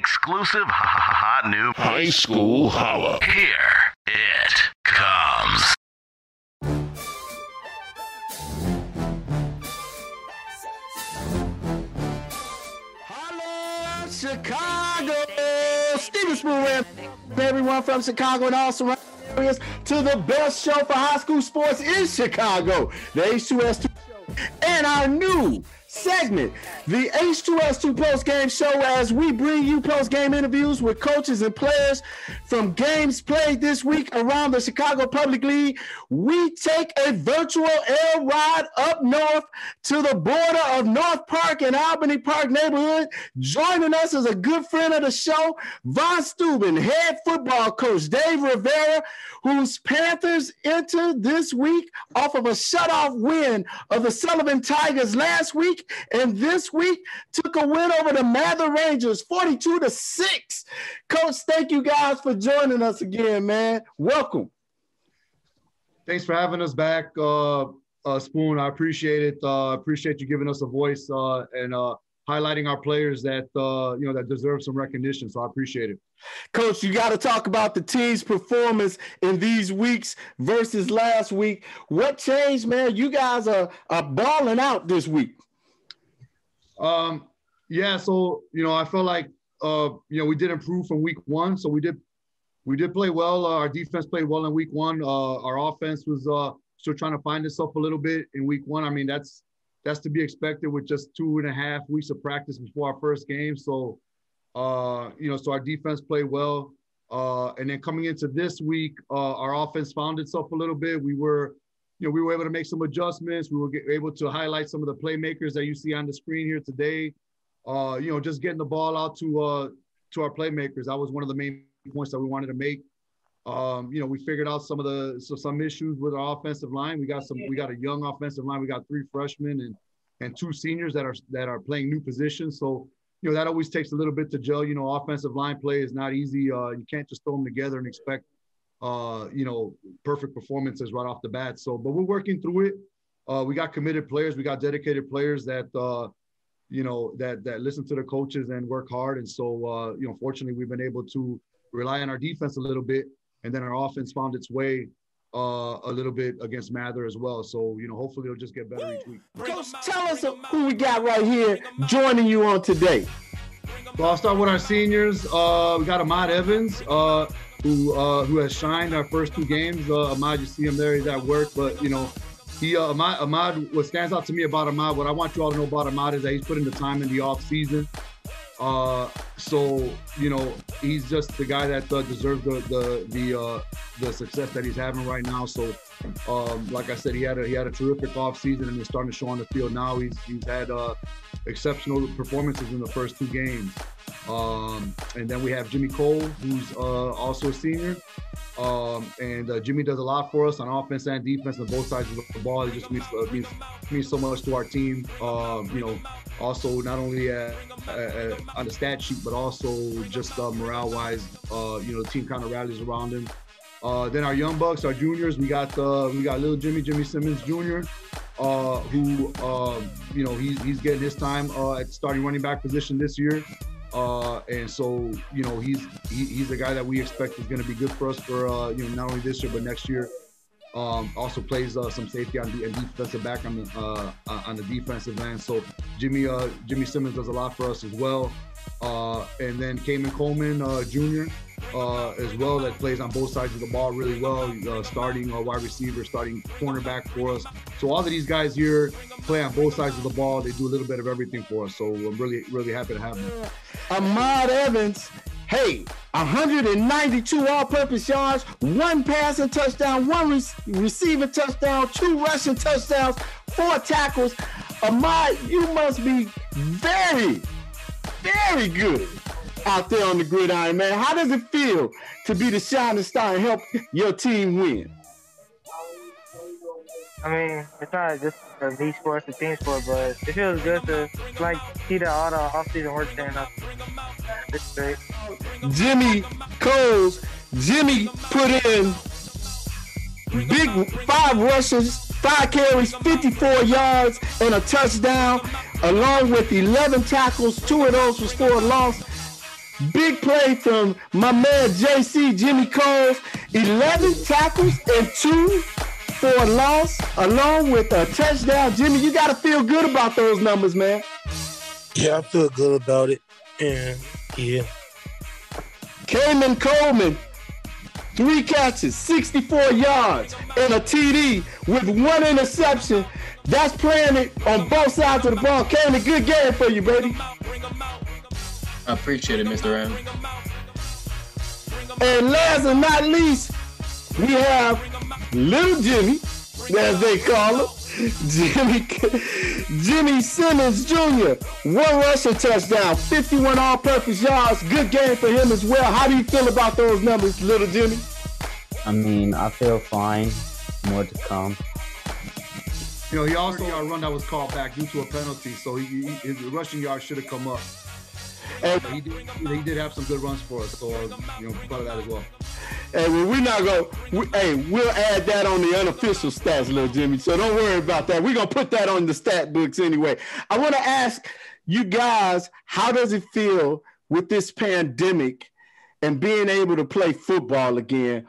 exclusive hot new high school holla. Here it comes. Holla, Chicago! Steven Spoon everyone from Chicago and all surrounding areas to the best show for high school sports in Chicago, the H2S2 show, and our new segment, the H2S2 post game show, as we bring you post game interviews with coaches and players from games played this week around the Chicago Public League. We take a virtual air ride up north to the border of North Park and Albany Park neighborhood. Joining us is a good friend of the show, Von Steuben, head football coach Dave Rivera, whose Panthers entered this week off of a shutoff win of the Sullivan Tigers last week and this week took a win over the Mather Rangers 42 to 6. Coach, thank you guys for joining us again, man. Welcome. Thanks for having us back, uh, uh, Spoon. I appreciate it. Uh, appreciate you giving us a voice uh, and uh, highlighting our players that uh, you know that deserve some recognition. So I appreciate it. Coach, you got to talk about the team's performance in these weeks versus last week. What changed, man? You guys are, are balling out this week. Um, yeah, so you know, I felt like uh, you know we did improve from week one, so we did we did play well. Uh, our defense played well in week one. Uh, our offense was uh, still trying to find itself a little bit in week one. I mean, that's that's to be expected with just two and a half weeks of practice before our first game. So, uh, you know, so our defense played well. Uh, and then coming into this week, uh, our offense found itself a little bit. We were you know, we were able to make some adjustments. We were able to highlight some of the playmakers that you see on the screen here today. Uh, you know, just getting the ball out to uh, to our playmakers. That was one of the main points that we wanted to make. Um, you know, we figured out some of the so some issues with our offensive line. We got some. We got a young offensive line. We got three freshmen and and two seniors that are that are playing new positions. So you know that always takes a little bit to gel. You know, offensive line play is not easy. Uh, you can't just throw them together and expect uh, you know, perfect performances right off the bat. So, but we're working through it. Uh, we got committed players. We got dedicated players that, uh, you know, that that listen to the coaches and work hard. And so, uh, you know, fortunately, we've been able to rely on our defense a little bit, and then our offense found its way uh, a little bit against Mather as well. So, you know, hopefully it'll just get better each week. Coach, tell us who we got right here joining you on today. So I'll start with our seniors. Uh, we got Ahmad Evans. Uh, who uh, who has shined our first two games. Uh, Ahmad, you see him there, he's at work, but you know, he uh, Ahmad, Ahmad, what stands out to me about Ahmad, what I want you all to know about Ahmad is that he's putting the time in the off season. Uh, so you know, he's just the guy that uh, deserves the the the uh, the success that he's having right now. So, um, like I said, he had a he had a terrific off season and he's starting to show on the field now. He's he's had uh, exceptional performances in the first two games. Um, and then we have Jimmy Cole, who's uh, also a senior. Um, and uh, Jimmy does a lot for us on offense and defense on both sides of the ball. It just means uh, means, means so much to our team. Um, you know, also not only at, at, on the stat sheet, but also just uh, morale-wise. Uh, you know, the team kind of rallies around him. Uh, then our young bucks, our juniors, we got uh, we got little Jimmy, Jimmy Simmons Jr., who you know he's he's getting his time at starting running back position this year. Uh, and so, you know, he's he, he's a guy that we expect is going to be good for us for uh, you know not only this year but next year. Um, also plays uh, some safety on the defensive back on the uh, on the defensive end. So Jimmy uh, Jimmy Simmons does a lot for us as well. Uh, and then Cayman Coleman uh, Jr. Uh, as well that plays on both sides of the ball really well, uh, starting a wide receiver, starting cornerback for us. So all of these guys here play on both sides of the ball. They do a little bit of everything for us. So I'm really, really happy to have them. Ahmad Evans, hey, 192 all-purpose yards, one passing touchdown, one re- receiving touchdown, two rushing touchdowns, four tackles. Ahmad, you must be very, very good out there on the gridiron, man. How does it feel to be the shining star and help your team win? I mean, it's not just a V sport, it's a team sport, but it feels good to like see that all the off-season work standing up. It's great. Jimmy Coles, Jimmy put in big five rushes, five carries, 54 yards, and a touchdown, along with 11 tackles. Two of those was for a loss. Big play from my man JC Jimmy Coles. 11 tackles and two for a loss, along with a touchdown. Jimmy, you got to feel good about those numbers, man. Yeah, I feel good about it. And yeah. Cayman Coleman, three catches, 64 yards, and a TD with one interception. That's playing it on both sides of the ball. Cayman, good game for you, baby. I appreciate it, Mr. Ram. And last but not least, we have Little Jimmy, as they call him. Jimmy Jimmy Simmons Jr. One rushing touchdown, 51 all-purpose yards. Good game for him as well. How do you feel about those numbers, little Jimmy? I mean, I feel fine. More to come. You know, he also got a run that was called back due to a penalty, so he, he, his rushing yard should have come up. And, He did, he did have some good runs for us, so you know, proud of that as well. and well, we're not going we, hey, we'll add that on the unofficial stats, little Jimmy. So don't worry about that. We're going to put that on the stat books anyway. I want to ask you guys, how does it feel with this pandemic and being able to play football again?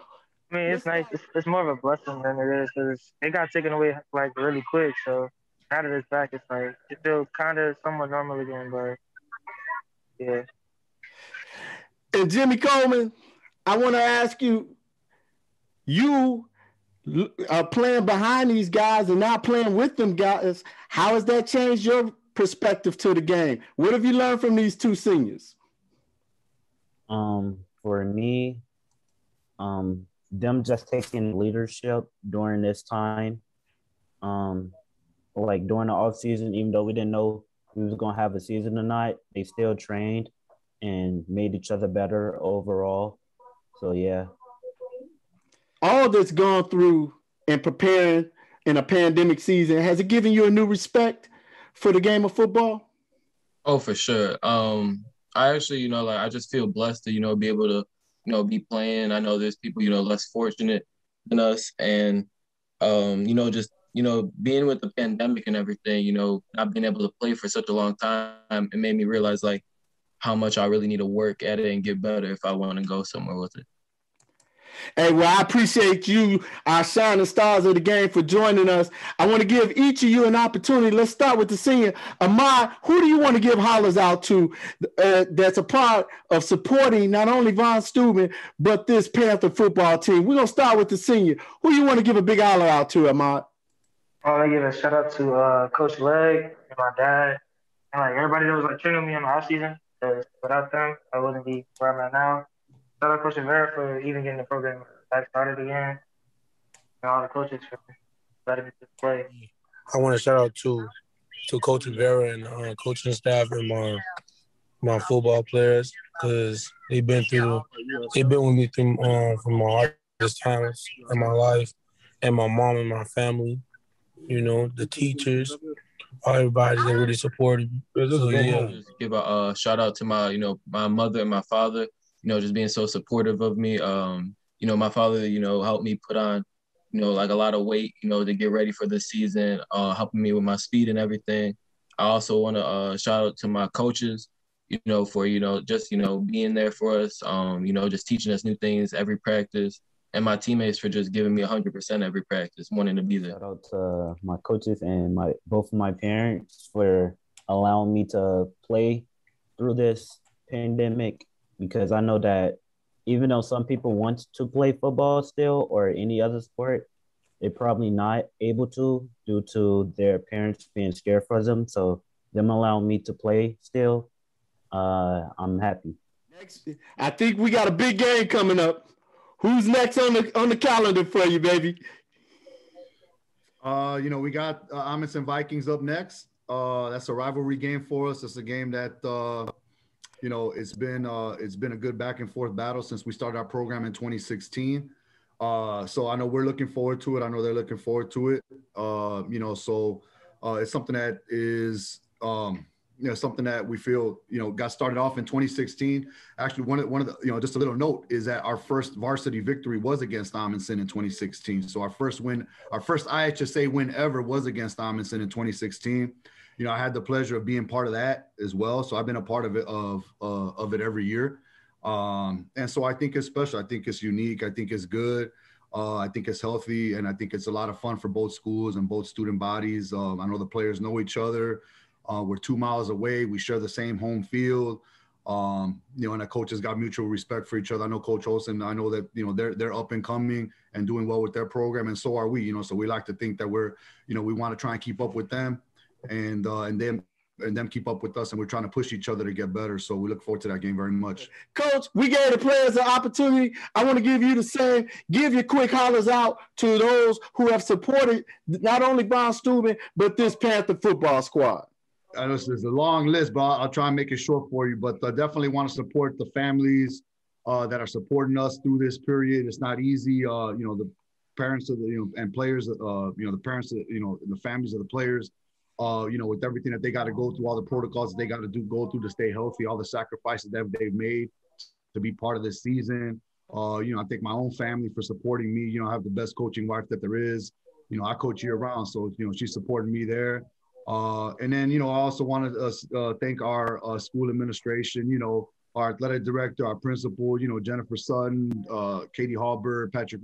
I mean, it's nice. It's, it's more of a blessing than it is because it got taken away like really quick. So now that it's back, it's like it feels kind of somewhat normal again. But yeah, And Jimmy Coleman, I want to ask you, you are playing behind these guys and now playing with them guys. How has that changed your perspective to the game? What have you learned from these two seniors? Um, for me, um, them just taking leadership during this time, um, like during the off season, even though we didn't know we was gonna have a season or not, they still trained and made each other better overall. So yeah, All that's gone through and preparing in a pandemic season, has it given you a new respect for the game of football? Oh, for sure. Um, I actually, you know, like I just feel blessed to, you know, be able to, you know, be playing. I know there's people, you know, less fortunate than us, and um, you know, just you know, being with the pandemic and everything, you know, not being able to play for such a long time, it made me realize like how much I really need to work at it and get better if I want to go somewhere with it. Hey, well, I appreciate you, our shining stars of the game, for joining us. I want to give each of you an opportunity. Let's start with the senior. Ahmad, who do you want to give hollers out to uh, that's a part of supporting not only Von Steuben, but this Panther football team? We're going to start with the senior. Who do you want to give a big holler out to, Ahmad? I want to give a shout out to uh, Coach Leg and my dad and like everybody that was like training me in the off season. Without them, I wouldn't be where I'm at now. Shout out Coach Rivera for even getting the program back started again, and all the coaches for letting me play. I want to shout out to to Coach Rivera and uh, coaching staff and my my football players because they've been through they've been with me through um, from my hardest times in my life, and my mom and my family. You know, the teachers, everybody that really supported me. So yeah, Just give a uh, shout out to my, you know, my mother and my father, you know, just being so supportive of me. Um, you know, my father, you know, helped me put on, you know, like a lot of weight, you know, to get ready for the season, uh, helping me with my speed and everything. I also want to uh, shout out to my coaches, you know, for, you know, just, you know, being there for us, um, you know, just teaching us new things every practice and my teammates for just giving me 100% every practice, wanting to be there. shout out to my coaches and my both of my parents for allowing me to play through this pandemic because I know that even though some people want to play football still or any other sport, they're probably not able to due to their parents being scared for them. So them allowing me to play still, uh, I'm happy. Next, I think we got a big game coming up. Who's next on the on the calendar for you, baby? Uh, you know, we got uh, and Vikings up next. Uh, that's a rivalry game for us. It's a game that uh, you know it's been uh, it's been a good back and forth battle since we started our program in 2016. Uh, so I know we're looking forward to it. I know they're looking forward to it. Uh, you know, so uh, it's something that is um, you know something that we feel you know got started off in 2016 actually one of one of the you know just a little note is that our first varsity victory was against Amundsen in 2016 so our first win our first IHSA win ever was against Amundsen in 2016 you know, I had the pleasure of being part of that as well. So I've been a part of it of uh, of it every year. Um, and so I think it's special. I think it's unique. I think it's good. Uh, I think it's healthy, and I think it's a lot of fun for both schools and both student bodies. Um, I know the players know each other. Uh, we're two miles away. We share the same home field. Um, you know, and the coaches got mutual respect for each other. I know Coach Olson. I know that you know they're they're up and coming and doing well with their program, and so are we. You know, so we like to think that we're, you know, we want to try and keep up with them, and uh, and then and them keep up with us, and we're trying to push each other to get better. So we look forward to that game very much. Coach, we gave the players an opportunity. I want to give you the same. Give your quick hollers out to those who have supported not only Von Steuben, but this Panther football squad. I know there's a long list, but I'll, try and make it short for you. But I definitely want to support the families uh, that are supporting us through this period. It's not easy. Uh, you know, the parents of the you know and players. Uh, you know, the parents. Of, you know, the families of the players uh, you know, with everything that they got to go through, all the protocols that they got to do, go through to stay healthy, all the sacrifices that they've made to be part of this season. Uh, you know, I thank my own family for supporting me. You know, I have the best coaching wife that there is. You know, I coach year round, so you know she's supporting me there. Uh, and then, you know, I also want to uh, thank our uh, school administration. You know, our athletic director, our principal. You know, Jennifer Sutton, uh, Katie Hallberg, Patrick.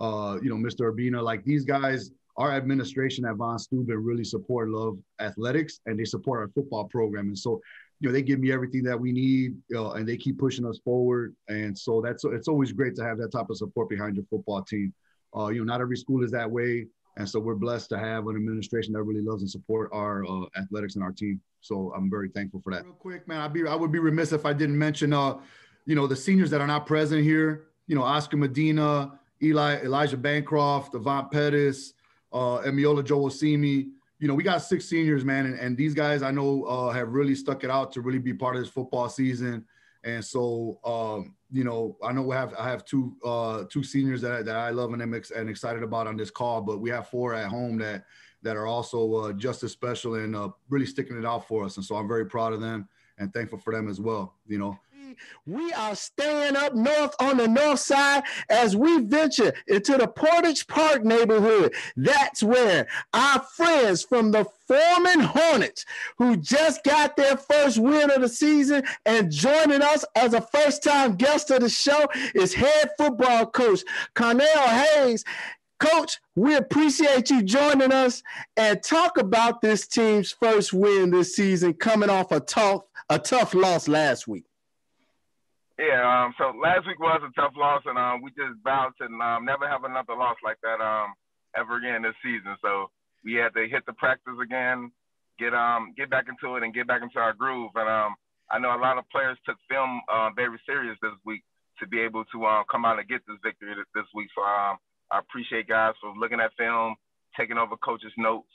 Uh, you know, Mr. Urbina. Like these guys our administration at Von Steuben really support love athletics and they support our football program. And so, you know, they give me everything that we need, and they keep pushing us forward. And so that's it's always great to have that type of support behind your football team. Uh, you know, not every school is that way. And so we're blessed to have an administration that really loves and support our uh, athletics and our team. So I'm very thankful for that. Real quick, man, I'd be I would be remiss if I didn't mention, uh, you know, the seniors that are not present here. You know, Oscar Medina, Eli Elijah Bancroft, Avant Pettis, uh, Emiola Joel-Osimi. You know, we got six seniors, man, and, and these guys I know uh, have really stuck it out to really be part of this football season. And so, um, you know, I know we have I have two uh, two seniors that, that I love and am ex- and excited about on this call, but we have four at home that that are also uh, just as special and uh, really sticking it out for us. And so I'm very proud of them and thankful for them as well. You know, we are staying up north on the north side as we venture into the Portage Park neighborhood. That's where our friends from the Foreman Hornets, who just got their first win of the season and joining us as a first time guest of the show, is head football coach Conell Haynes. Coach, we appreciate you joining us and talk about this team's first win this season, coming off a tough a tough loss last week. Yeah, um, so last week was a tough loss, and um, we just vowed to um, never have another loss like that um, ever again this season. So we had to hit the practice again, get um get back into it, and get back into our groove. And um, I know a lot of players took film uh, very serious this week to be able to uh, come out and get this victory this week. So um, I appreciate guys for looking at film, taking over coaches' notes,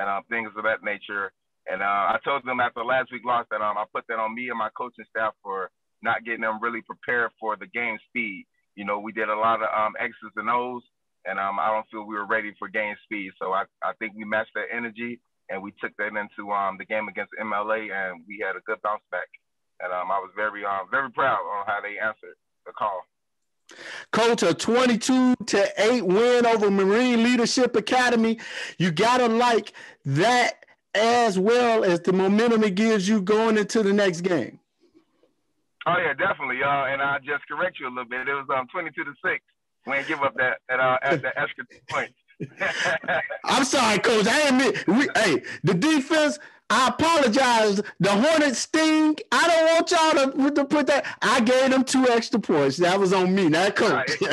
and uh, things of that nature. And uh, I told them after last week loss that um, I put that on me and my coaching staff for not getting them really prepared for the game speed. You know, we did a lot of um, X's and O's, and um, I don't feel we were ready for game speed. So I, I think we matched that energy, and we took that into um, the game against MLA, and we had a good bounce back. And um, I was very, um, very proud on how they answered the call. Coach, a 22 to 8 win over Marine Leadership Academy. You got to like that as well as the momentum it gives you going into the next game. Oh yeah, definitely. Uh, and I'll just correct you a little bit. It was um 22 to six. We ain't give up that that uh that extra point. I'm sorry, coach. I admit, we, hey, the defense. I apologize. The Hornets stink. I don't want y'all to, to put that. I gave them two extra points. That was on me, not coach. hey,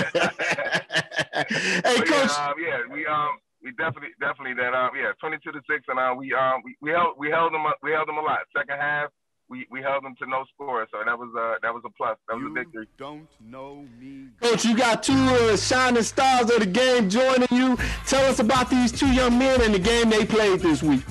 but coach. Yeah, um, yeah, we um we definitely definitely that um yeah 22 to six and uh we um we, we held we held them we held them a lot. Second half we, we held them to no score, so that was a that was a plus. That was you a victory. Don't know me, Coach. You got two uh, shining stars of the game joining you. Tell us about these two young men and the game they played this week.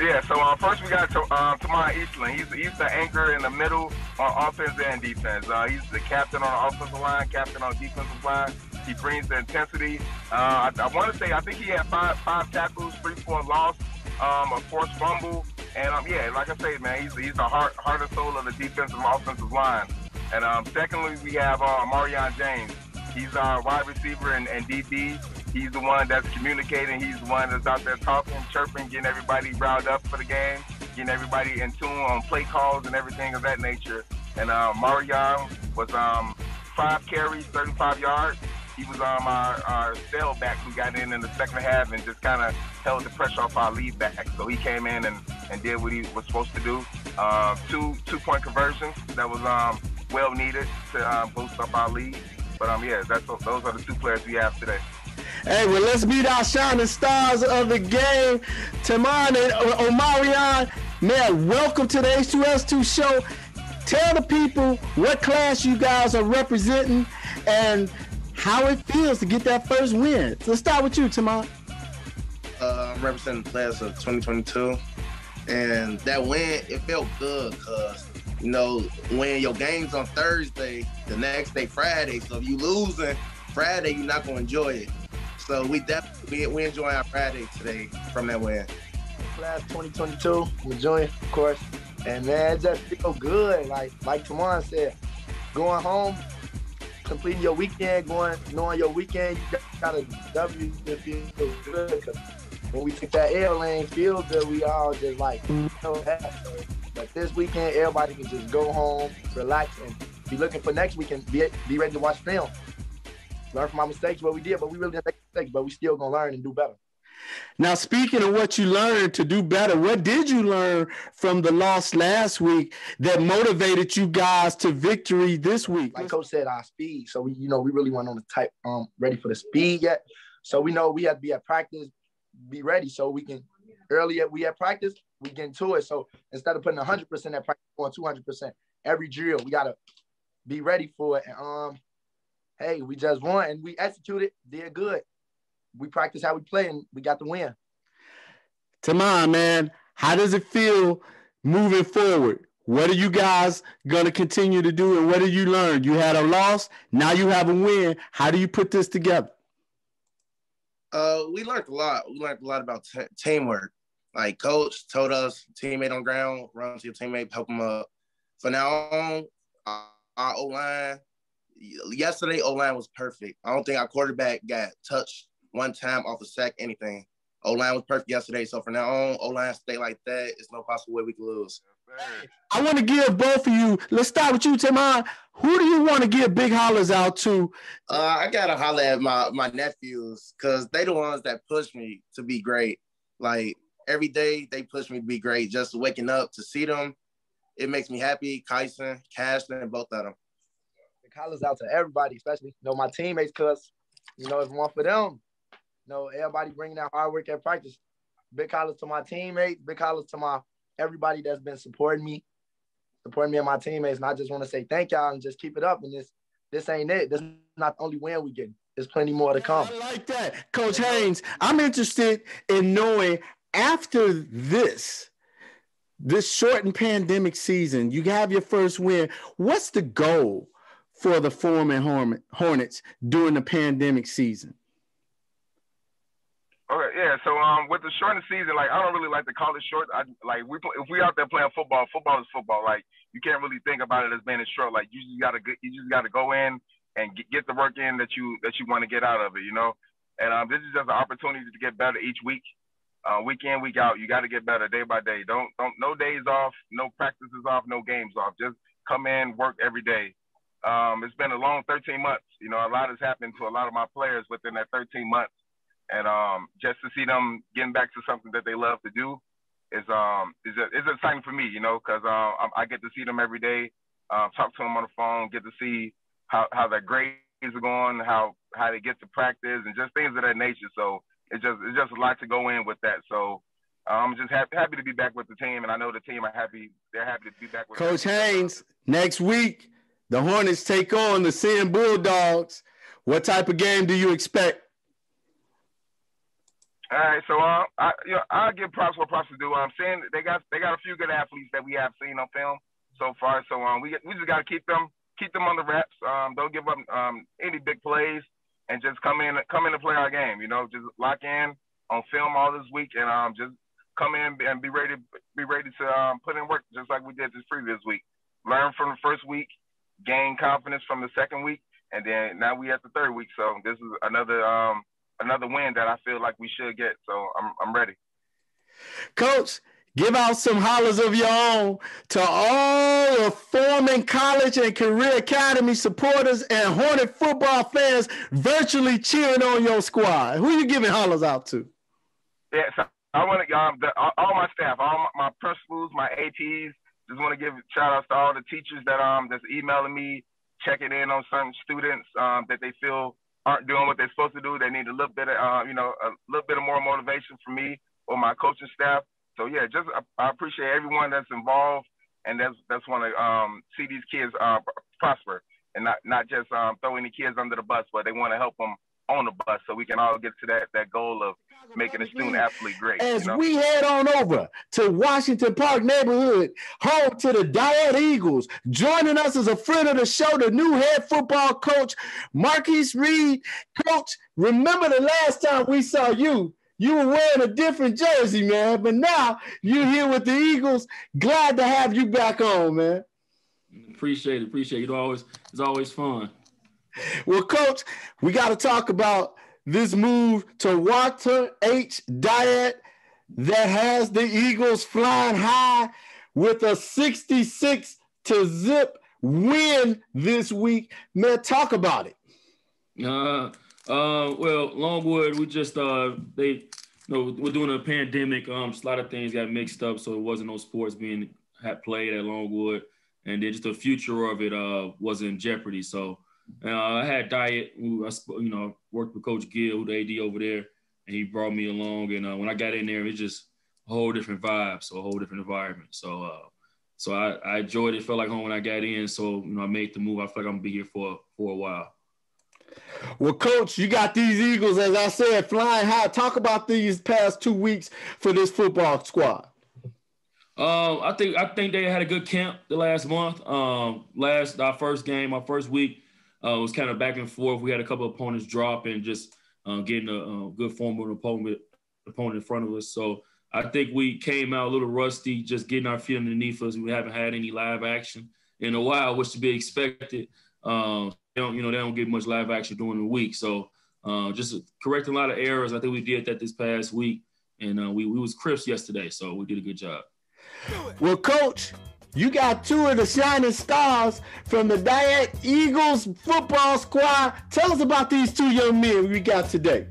Yeah, so uh, first we got to, uh, Tamar Eastland. He's he's the anchor in the middle on offense and defense. Uh, he's the captain on the offensive line, captain on defensive line. He brings the intensity. Uh, I, I want to say I think he had five five tackles, three for a loss, um, a forced fumble, and um, yeah, like I say, man, he's he's the heart heart and soul of the defensive and offensive line. And um, secondly, we have uh, Marion James. He's our wide receiver and, and DB. He's the one that's communicating. He's the one that's out there talking, chirping, getting everybody riled up for the game, getting everybody in tune on play calls and everything of that nature. And uh, Marion was um, five carries, 35 yards. He was um, our, our back who got in in the second half and just kind of held the pressure off our lead back. So he came in and, and did what he was supposed to do. Uh, two two point conversions that was um, well needed to um, boost up our lead. But um, yeah, that's those are the two players we have today. Hey, well, let's meet our shining stars of the game, Taman and Omarion. Man, welcome to the H2S2 show. Tell the people what class you guys are representing and how it feels to get that first win. Let's start with you, Taman. Uh, I'm representing the class of 2022, and that win it felt good because you know when your game's on Thursday, the next day Friday. So if you losing Friday, you're not gonna enjoy it. So we definitely we, we enjoy our Friday today from that win. Class 2022, I'm enjoying, of course. And man, it just feel good. Like like Tamon said, going home, completing your weekend, going knowing your weekend, you got a W to feel good. When we took that L lane, feel good. We all just like but this weekend, everybody can just go home, relax, and be looking for next weekend. Be be ready to watch film. Learn from our mistakes, what we did, but we really didn't make mistakes, but we still gonna learn and do better. Now, speaking of what you learned to do better, what did you learn from the loss last week that motivated you guys to victory this week? Like Coach said, our speed. So we, you know, we really weren't on the type um ready for the speed yet. So we know we had to be at practice, be ready, so we can earlier we had practice, we get into it. So instead of putting 100 percent at practice, going 200 percent every drill, we gotta be ready for it. And um, hey, we just won and we executed, did good we practice how we play and we got the win. Tamon, man, how does it feel moving forward? What are you guys gonna continue to do, and what did you learn? You had a loss, now you have a win. How do you put this together? Uh, we learned a lot. We learned a lot about t- teamwork. Like coach told us, teammate on ground, run to your teammate, help them up. For now on, our O line. Yesterday, O line was perfect. I don't think our quarterback got touched one time off a sack, anything. O line was perfect yesterday. So from now on, O line stay like that. It's no possible way we can lose. I want to give both of you. Let's start with you, Timon. Who do you want to give big hollers out to? Uh, I gotta holler at my my nephews because they the ones that push me to be great. Like every day, they push me to be great. Just waking up to see them, it makes me happy. Kyson, Cashlin, both of them. Big hollers out to everybody, especially you know my teammates, cause you know it's one for them know, everybody bringing that hard work at practice. Big hollers to my teammates, big hollers to my everybody that's been supporting me, supporting me and my teammates. And I just want to say thank y'all and just keep it up. And this this ain't it. This is not the only win we get. There's plenty more to come. I like that. Coach Haynes, I'm interested in knowing after this, this shortened pandemic season, you have your first win. What's the goal for the Foreman Hornets during the pandemic season? Okay, yeah. So um, with the shortened season, like I don't really like to call it short. I like we if we out there playing football, football is football. Like you can't really think about it as being a short. Like you just gotta you just gotta go in and get, get the work in that you that you want to get out of it. You know, and um, this is just an opportunity to get better each week, uh, week in week out. You got to get better day by day. Don't don't no days off, no practices off, no games off. Just come in, work every day. Um, it's been a long 13 months. You know, a lot has happened to a lot of my players within that 13 months and um, just to see them getting back to something that they love to do is um is a, is exciting for me, you know, because um, I get to see them every day, uh, talk to them on the phone, get to see how how their grades are going, how how they get to practice, and just things of that nature. So it's just it's just a lot to go in with that. So. I'm just happy, happy to be back with the team, and I know the team are happy. They're happy to be back with Coach Haynes. Next week, the Hornets take on the Senn Bulldogs. What type of game do you expect? All right, so uh, I you know I give props what props to do. I'm saying they got they got a few good athletes that we have seen on film so far. So um, we we just got to keep them keep them on the reps. Um, don't give up um any big plays and just come in come in to play our game. You know, just lock in on film all this week and um just come in and be ready be ready to um put in work just like we did this previous week. Learn from the first week, gain confidence from the second week, and then now we at the third week. So this is another um another win that I feel like we should get. So I'm I'm ready. Coach, give out some hollers of your own to all the Foreman College and Career Academy supporters and Hornet football fans virtually cheering on your squad. Who you giving hollers out to? Yeah, so I want to um the, all, my staff, all my, my principals, my ATs. Just want to give shout outs to all the teachers that um that's emailing me, checking in on certain students um that they feel aren't doing what they're supposed to do. They need a little bit of uh, you know a little bit of more motivation from me or my coaching staff. So yeah, just I, appreciate everyone that's involved and that's that's want to um see these kids uh prosper and not not just um throw any kids under the bus, but they want to help them on the bus so we can all get to that that goal of making a student athlete great. As you know? we head on over to Washington Park neighborhood, home to the Dyett Eagles, joining us as a friend of the show, the new head football coach, Marques Reed. Coach, remember the last time we saw you? You were wearing a different jersey, man, but now you're here with the Eagles. Glad to have you back on, man. Appreciate it. Appreciate it. It's always it's always fun. Well, coach, we got to talk about this move to Walter H. Dyett that has the Eagles flying high with a 66 to zip win this week. Man, talk about it. Uh, uh, well, Longwood, we just uh, they, you know, we're doing a pandemic. Um, a lot of things got mixed up, so it wasn't no sports being had played at Longwood, and then just the future of it uh was in jeopardy. So uh, I had Dyett, who I, you know, worked with Coach Gill, who the AD over there, and he brought me along. And uh, when I got in there, it was just a whole different vibe, so a whole different environment. So, uh, so I, I enjoyed it. Felt like home when I got in. So, you know, I made the move. I feel like I'm gonna be here for for a while. Well, coach, you got these Eagles, as I said, flying high. Talk about these past two weeks for this football squad. Um, I think I think they had a good camp the last month. Um, last our first game, our first week uh, was kind of back and forth. We had a couple of opponents drop and just uh, getting a, a good form of an opponent opponent in front of us. So I think we came out a little rusty, just getting our feet underneath us. We haven't had any live action in a while, which to be expected. Um, they don't, you know, they don't get much live action during the week. So uh, just correcting a lot of errors. I think we did that this past week, and uh, we we was crisp yesterday, so we did a good job. Well, coach, you got two of the shining stars from the Dyett Eagles football squad. Tell us about these two young men we got today.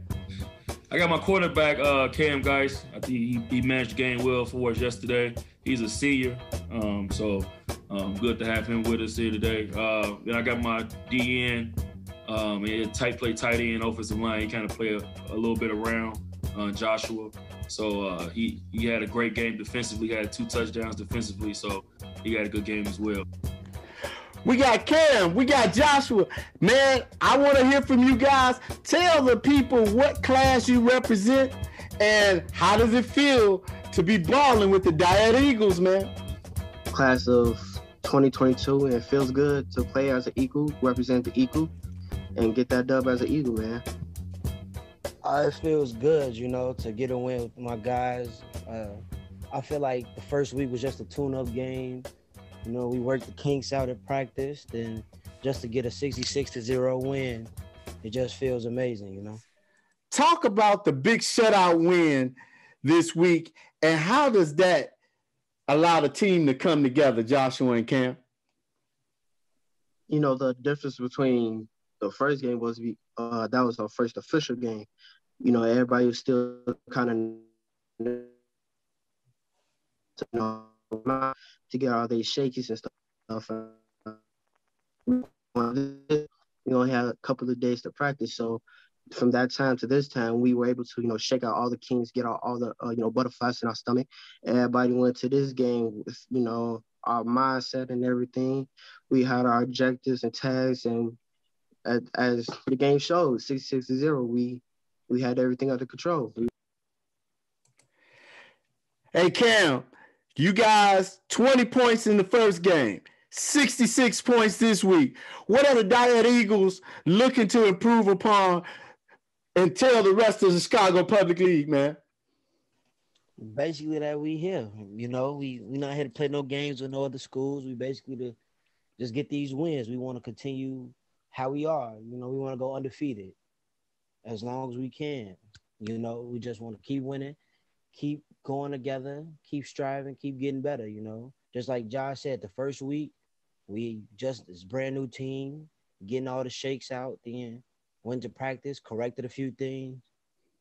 I got my quarterback, uh, Cam Geis. I think he, he managed the game well for us yesterday. He's a senior, um, so um, good to have him with us here today. Uh, then I got my DN, um, and tight play tight end, offensive line. He kind of play a, a, little bit around uh, Joshua. So uh, he he had a great game defensively. He had two touchdowns defensively, so he had a good game as well. We got Cam, we got Joshua. Man, I want to hear from you guys. Tell the people what class you represent and how does it feel to be balling with the Dyett Eagles, man? Class of 2022, and it feels good to play as an Eagle, represent the Eagle, and get that dub as an Eagle, man. Uh, it feels good, you know, to get a win with my guys. Uh, I feel like the first week was just a tune-up game. You know, we worked the kinks out at practice, then just to get a 66 to zero win, it just feels amazing, you know. Talk about the big shutout win this week, and how does that allow the team to come together, Joshua and Cam? You know, the difference between the first game was we uh, that was our first official game. You know, everybody was still kind of you know, to get all these shakies and stuff. We only had a couple of days to practice, so from that time to this time, we were able to, you know, shake out all the kings, get all, all the, uh, you know, butterflies in our stomach. Everybody went to this game with, you know, our mindset and everything. We had our objectives and tags, and as, as the game showed, 66 to 0, we, we had everything under control. Hey, Cam, you guys, 20 points in the first game, 66 points this week. What are the Dyett Eagles looking to improve upon and tell the rest of the Chicago Public League, man? Basically, that we here. You know, we we not here to play no games with no other schools. We basically to just get these wins. We want to continue how we are. You know, we want to go undefeated. as long as we can. You know, we just want to keep winning, keep going together, keep striving, keep getting better. You know, just like Josh said, the first week we just this brand new team, getting all the shakes out. Then went to practice, corrected a few things,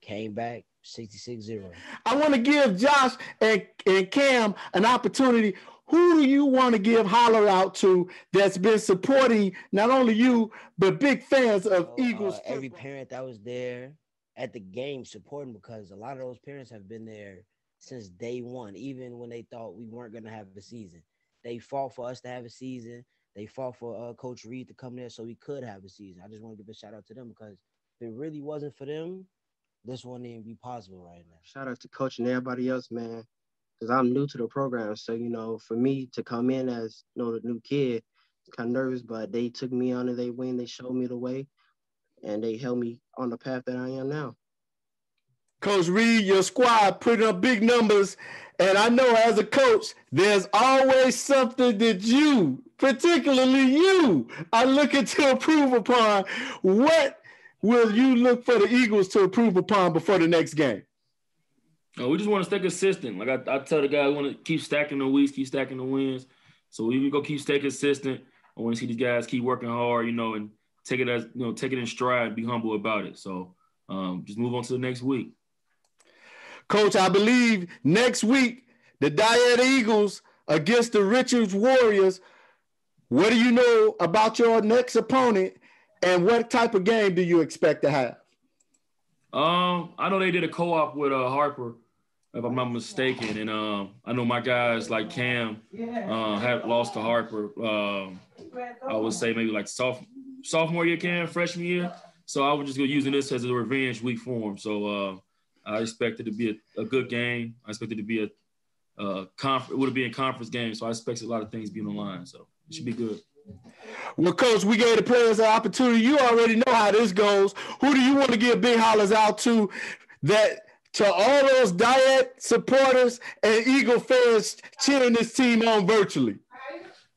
came back 66-0. I want to give Josh and, and Cam an opportunity. Who do you want to give holler out to that's been supporting not only you but big fans of Eagles? Uh, every parent that was there at the game supporting because a lot of those parents have been there since day one, even when they thought we weren't going to have a season. They fought for us to have a season. They fought for uh, Coach Reed to come there so we could have a season. I just want to give a shout out to them because if it really wasn't for them, this wouldn't even be possible right now. Shout out to Coach and everybody else, man. Because I'm new to the program. So, you know, for me to come in as, you know, the new kid, kind of nervous, but they took me under their wing. They showed me the way and they helped me on the path that I am now. Coach Reed, your squad putting up big numbers. And I know as a coach, there's always something that you, particularly you, are looking to improve upon. What will you look for the Eagles to improve upon before the next game? No, we just want to stay consistent. Like I, I tell the guys, we want to keep stacking the weeks, keep stacking the wins. So we go keep stay consistent. I want to see these guys keep working hard, you know, and take it as you know, take it in stride, be humble about it. So um, just move on to the next week. Coach, I believe next week the Dyett Eagles against the Richards Warriors. What do you know about your next opponent, and what type of game do you expect to have? Um, I know they did a co-op with uh, Harper, if I'm not mistaken, and um, I know my guys like Cam uh, have lost to Harper. Um, I would say maybe like soft, sophomore year, Cam, freshman year. So I was just gonna using this as a revenge week for him. So uh, I expect it to be a, a, good game. I expect it to be a, a conf- it would be a conference game. So I expect a lot of things being online. So it should be good. Well, coach, we gave the players an opportunity. You already know how this goes. Who do you want to give big hollers out to that to all those Dyett supporters and Eagle fans cheering this team on virtually?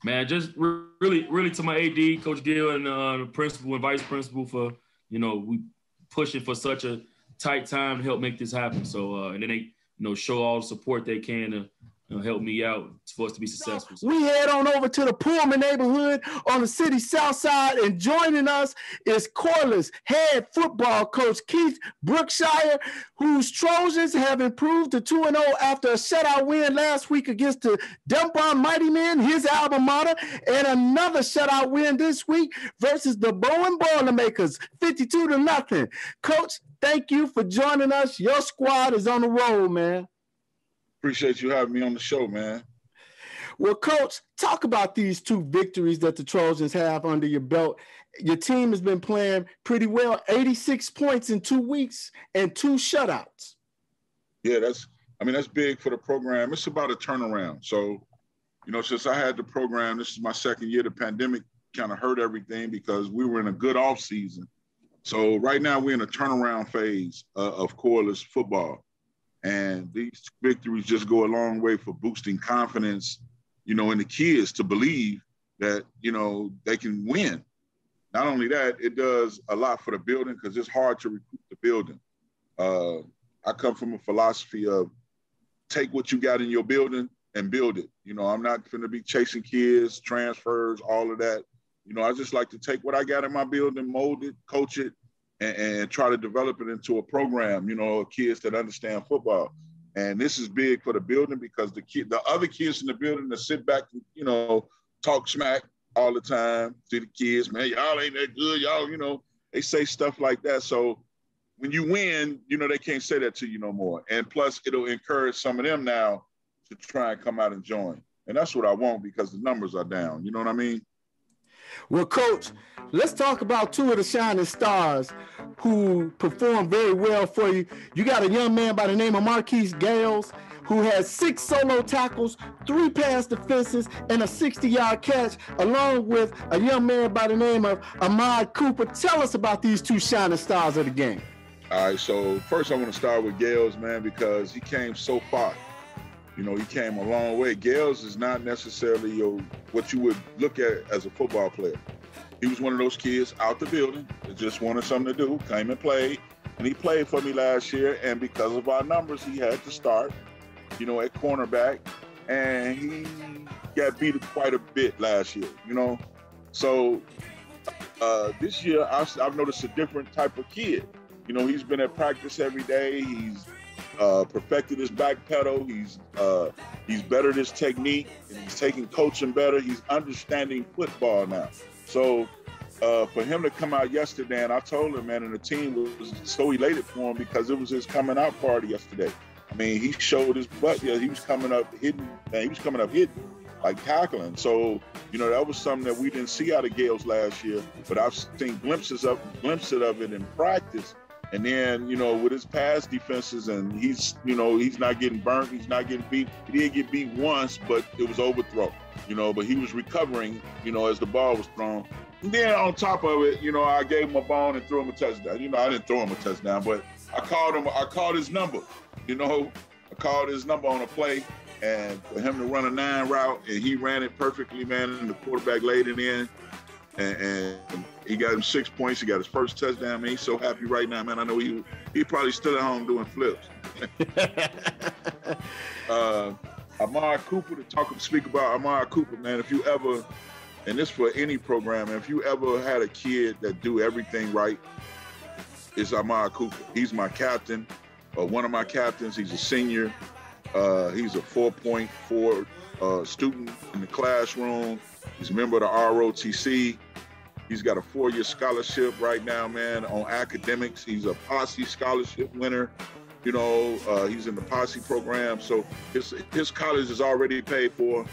Man, just really, really to my AD, Coach Gill, and uh, the principal and vice principal for you know we pushing for such a tight time to help make this happen. So uh, and then they you know show all the support they can to help me out for us to be successful. So. We head on over to the Pullman neighborhood on the city south side, and joining us is Corliss head football coach Keith Brookshire, whose Trojans have improved to 2 0 after a shutout win last week against the Dunbar Mighty Men, his alma mater, and another shutout win this week versus the Bowen Boilermakers, 52 to nothing. Coach, thank you for joining us. Your squad is on the road, man. Appreciate you having me on the show, man. Well, coach, talk about these two victories that the Trojans have under your belt. Your team has been playing pretty well, 86 points in two weeks and two shutouts. Yeah, that's I mean, that's big for the program. It's about a turnaround. So, you know, since I had the program, this is my second year, the pandemic kind of hurt everything because we were in a good off season. So right now we're in a turnaround phase uh, of Corliss football. And these victories just go a long way for boosting confidence, you know, in the kids to believe that, you know, they can win. Not only that, it does a lot for the building because it's hard to recruit the building. Uh, I come from a philosophy of take what you got in your building and build it. You know, I'm not going to be chasing kids, transfers, all of that. You know, I just like to take what I got in my building, mold it, coach it, and, and, try to develop it into a program, you know, kids that understand football. And this is big for the building because the kid, the other kids in the building that sit back, and, you know, talk smack all the time to the kids, man, y'all ain't that good, y'all, you know, they say stuff like that. So when you win, you know, they can't say that to you no more. And plus, it'll encourage some of them now to try and come out and join. And that's what I want because the numbers are down. You know what I mean? Well, coach, let's talk about two of the shining stars who performed very well for you. You got a young man by the name of Marquise Gales who has six solo tackles, three pass defenses, and a 60-yard catch, along with a young man by the name of Ahmad Cooper. Tell us about these two shining stars of the game. All right, so first I want to start with Gales, man, because he came so far. You know, he came a long way. Gales is not necessarily your what you would look at as a football player. He was one of those kids out the building that just wanted something to do, came and played, and he played for me last year. And because of our numbers, he had to start, you know, at cornerback, and he got beat quite a bit last year. You know, so uh, this year I've, I've noticed a different type of kid. You know, he's been at practice every day. He's uh, perfected his back pedal. He's uh, he's bettered his technique. he's taking coaching better. He's understanding football now. So uh, for him to come out yesterday, and I told him, man, and the team was so elated for him because it was his coming out party yesterday. I mean, he showed his butt. Yeah, he was coming up hitting. Man, he was coming up hitting, like tackling. So you know that was something that we didn't see out of Gales last year, but I've seen glimpses of glimpses of it in practice. And then, you know, with his pass defenses, and he's, you know, he's not getting burnt, he's not getting beat. He did get beat once, but it was overthrow, you know, but he was recovering, you know, as the ball was thrown. And then on top of it, you know, I gave him a bone and threw him a touchdown. You know, I didn't throw him a touchdown, but I called him, I called his number, you know, I called his number on a play. And for him to run a nine route, and he ran it perfectly, man, and the quarterback laid it in. And, and, he got him six points. He got his first touchdown. Man, he's so happy right now, man. I know he he probably still at home doing flips. uh, Amari Cooper to talk and speak about Amari Cooper, man. If you ever, and this for any program, if you ever had a kid that do everything right, it's Amari Cooper. He's my captain, uh, one of my captains. He's a senior. Uh, he's a 4.4 uh, student in the classroom. He's a member of the ROTC. He's got a four-year scholarship right now, man, on academics. He's a Posse scholarship winner. You know, uh, he's in the Posse program, so his his college is already paid for.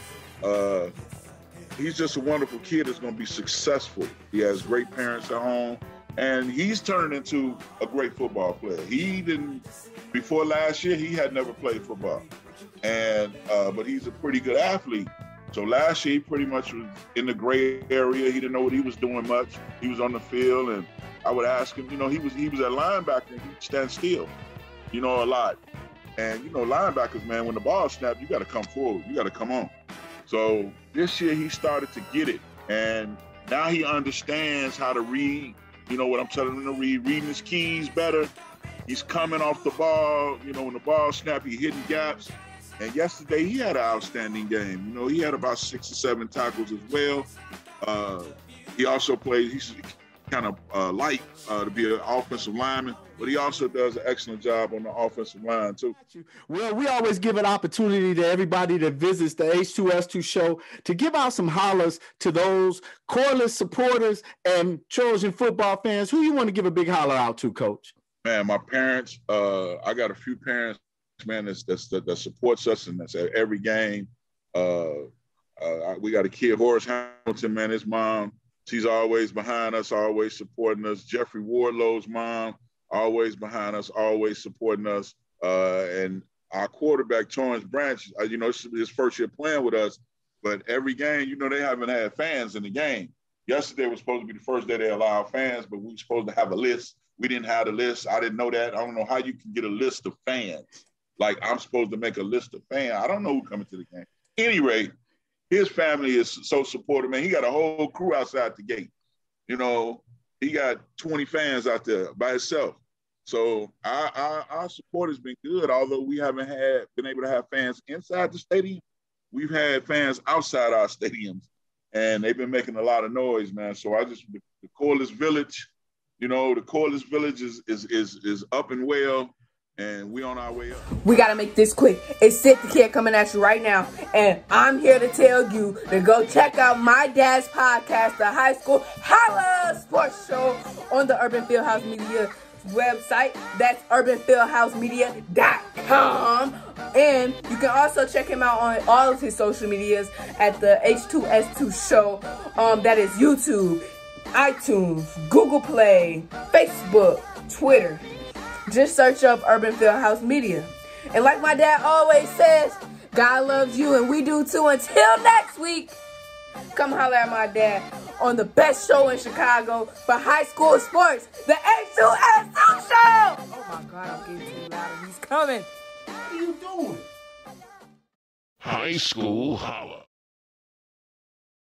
Uh, he's just a wonderful kid that's going to be successful. He has great parents at home, and he's turned into a great football player. He didn't before last year. He had never played football, and uh, but he's a pretty good athlete. So last year, he pretty much was in the gray area. He didn't know what he was doing much. He was on the field, and I would ask him. You know, he was he was a linebacker. And he'd stand still. You know, a lot. And you know, linebackers, man, when the ball snapped, you got to come forward. You got to come on. So this year, he started to get it, and now he understands how to read. You know what I'm telling him to read, reading his keys better. He's coming off the ball. You know, when the ball snapped, he hitting gaps. And yesterday he had an outstanding game. You know, he had about six or seven tackles as well. Uh, he also plays. He's kind of uh, light uh, to be an offensive lineman, but he also does an excellent job on the offensive line too. Well, we always give an opportunity to everybody that visits the H2S2 show to give out some hollers to those Corliss supporters and Trojan football fans. Who you want to give a big holler out to, Coach? Man, my parents. Uh, I got a few parents man that's, that's that, that, supports us and that's at every game. Uh, uh, we got a kid, Horace Hamilton, man. His mom, she's always behind us, always supporting us. Jeffrey Wardlow's mom, always behind us, always supporting us. Uh, and our quarterback, Torrance Branch, uh, you know, his first year playing with us, but every game, you know, they haven't had fans in the game. Yesterday was supposed to be the first day they allowed fans, but we were supposed to have a list. We didn't have the list. I didn't know that. I don't know how you can get a list of fans. Like I'm supposed to make a list of fans. I don't know who coming to the game. Any rate, his family is so supportive, man. He got a whole crew outside the gate. You know, he got 20 fans out there by himself. So our, our, our support has been good, although we haven't had been able to have fans inside the stadium. We've had fans outside our stadiums, and they've been making a lot of noise, man. So I just the, the Corliss Village, you know, the Corliss Village is is is is up and well and we on our way up. We gotta make this quick. It's Sid the Kid coming at you right now, and I'm here to tell you to go check out my dad's podcast, the High School Holla Sports Show, on the Urban Fieldhouse Media website. That's urbanfieldhousemedia.com. And you can also check him out on all of his social medias at the H2S2 Show. Um, that is YouTube, iTunes, Google Play, Facebook, Twitter. Just search up Urban Fieldhouse Media. And like my dad always says, God loves you and we do too. Until next week, come holler at my dad on the best show in Chicago for high school sports, the H2S2 Show. Oh my God, I'm getting too loud. He's coming. What are you doing? High School Holla.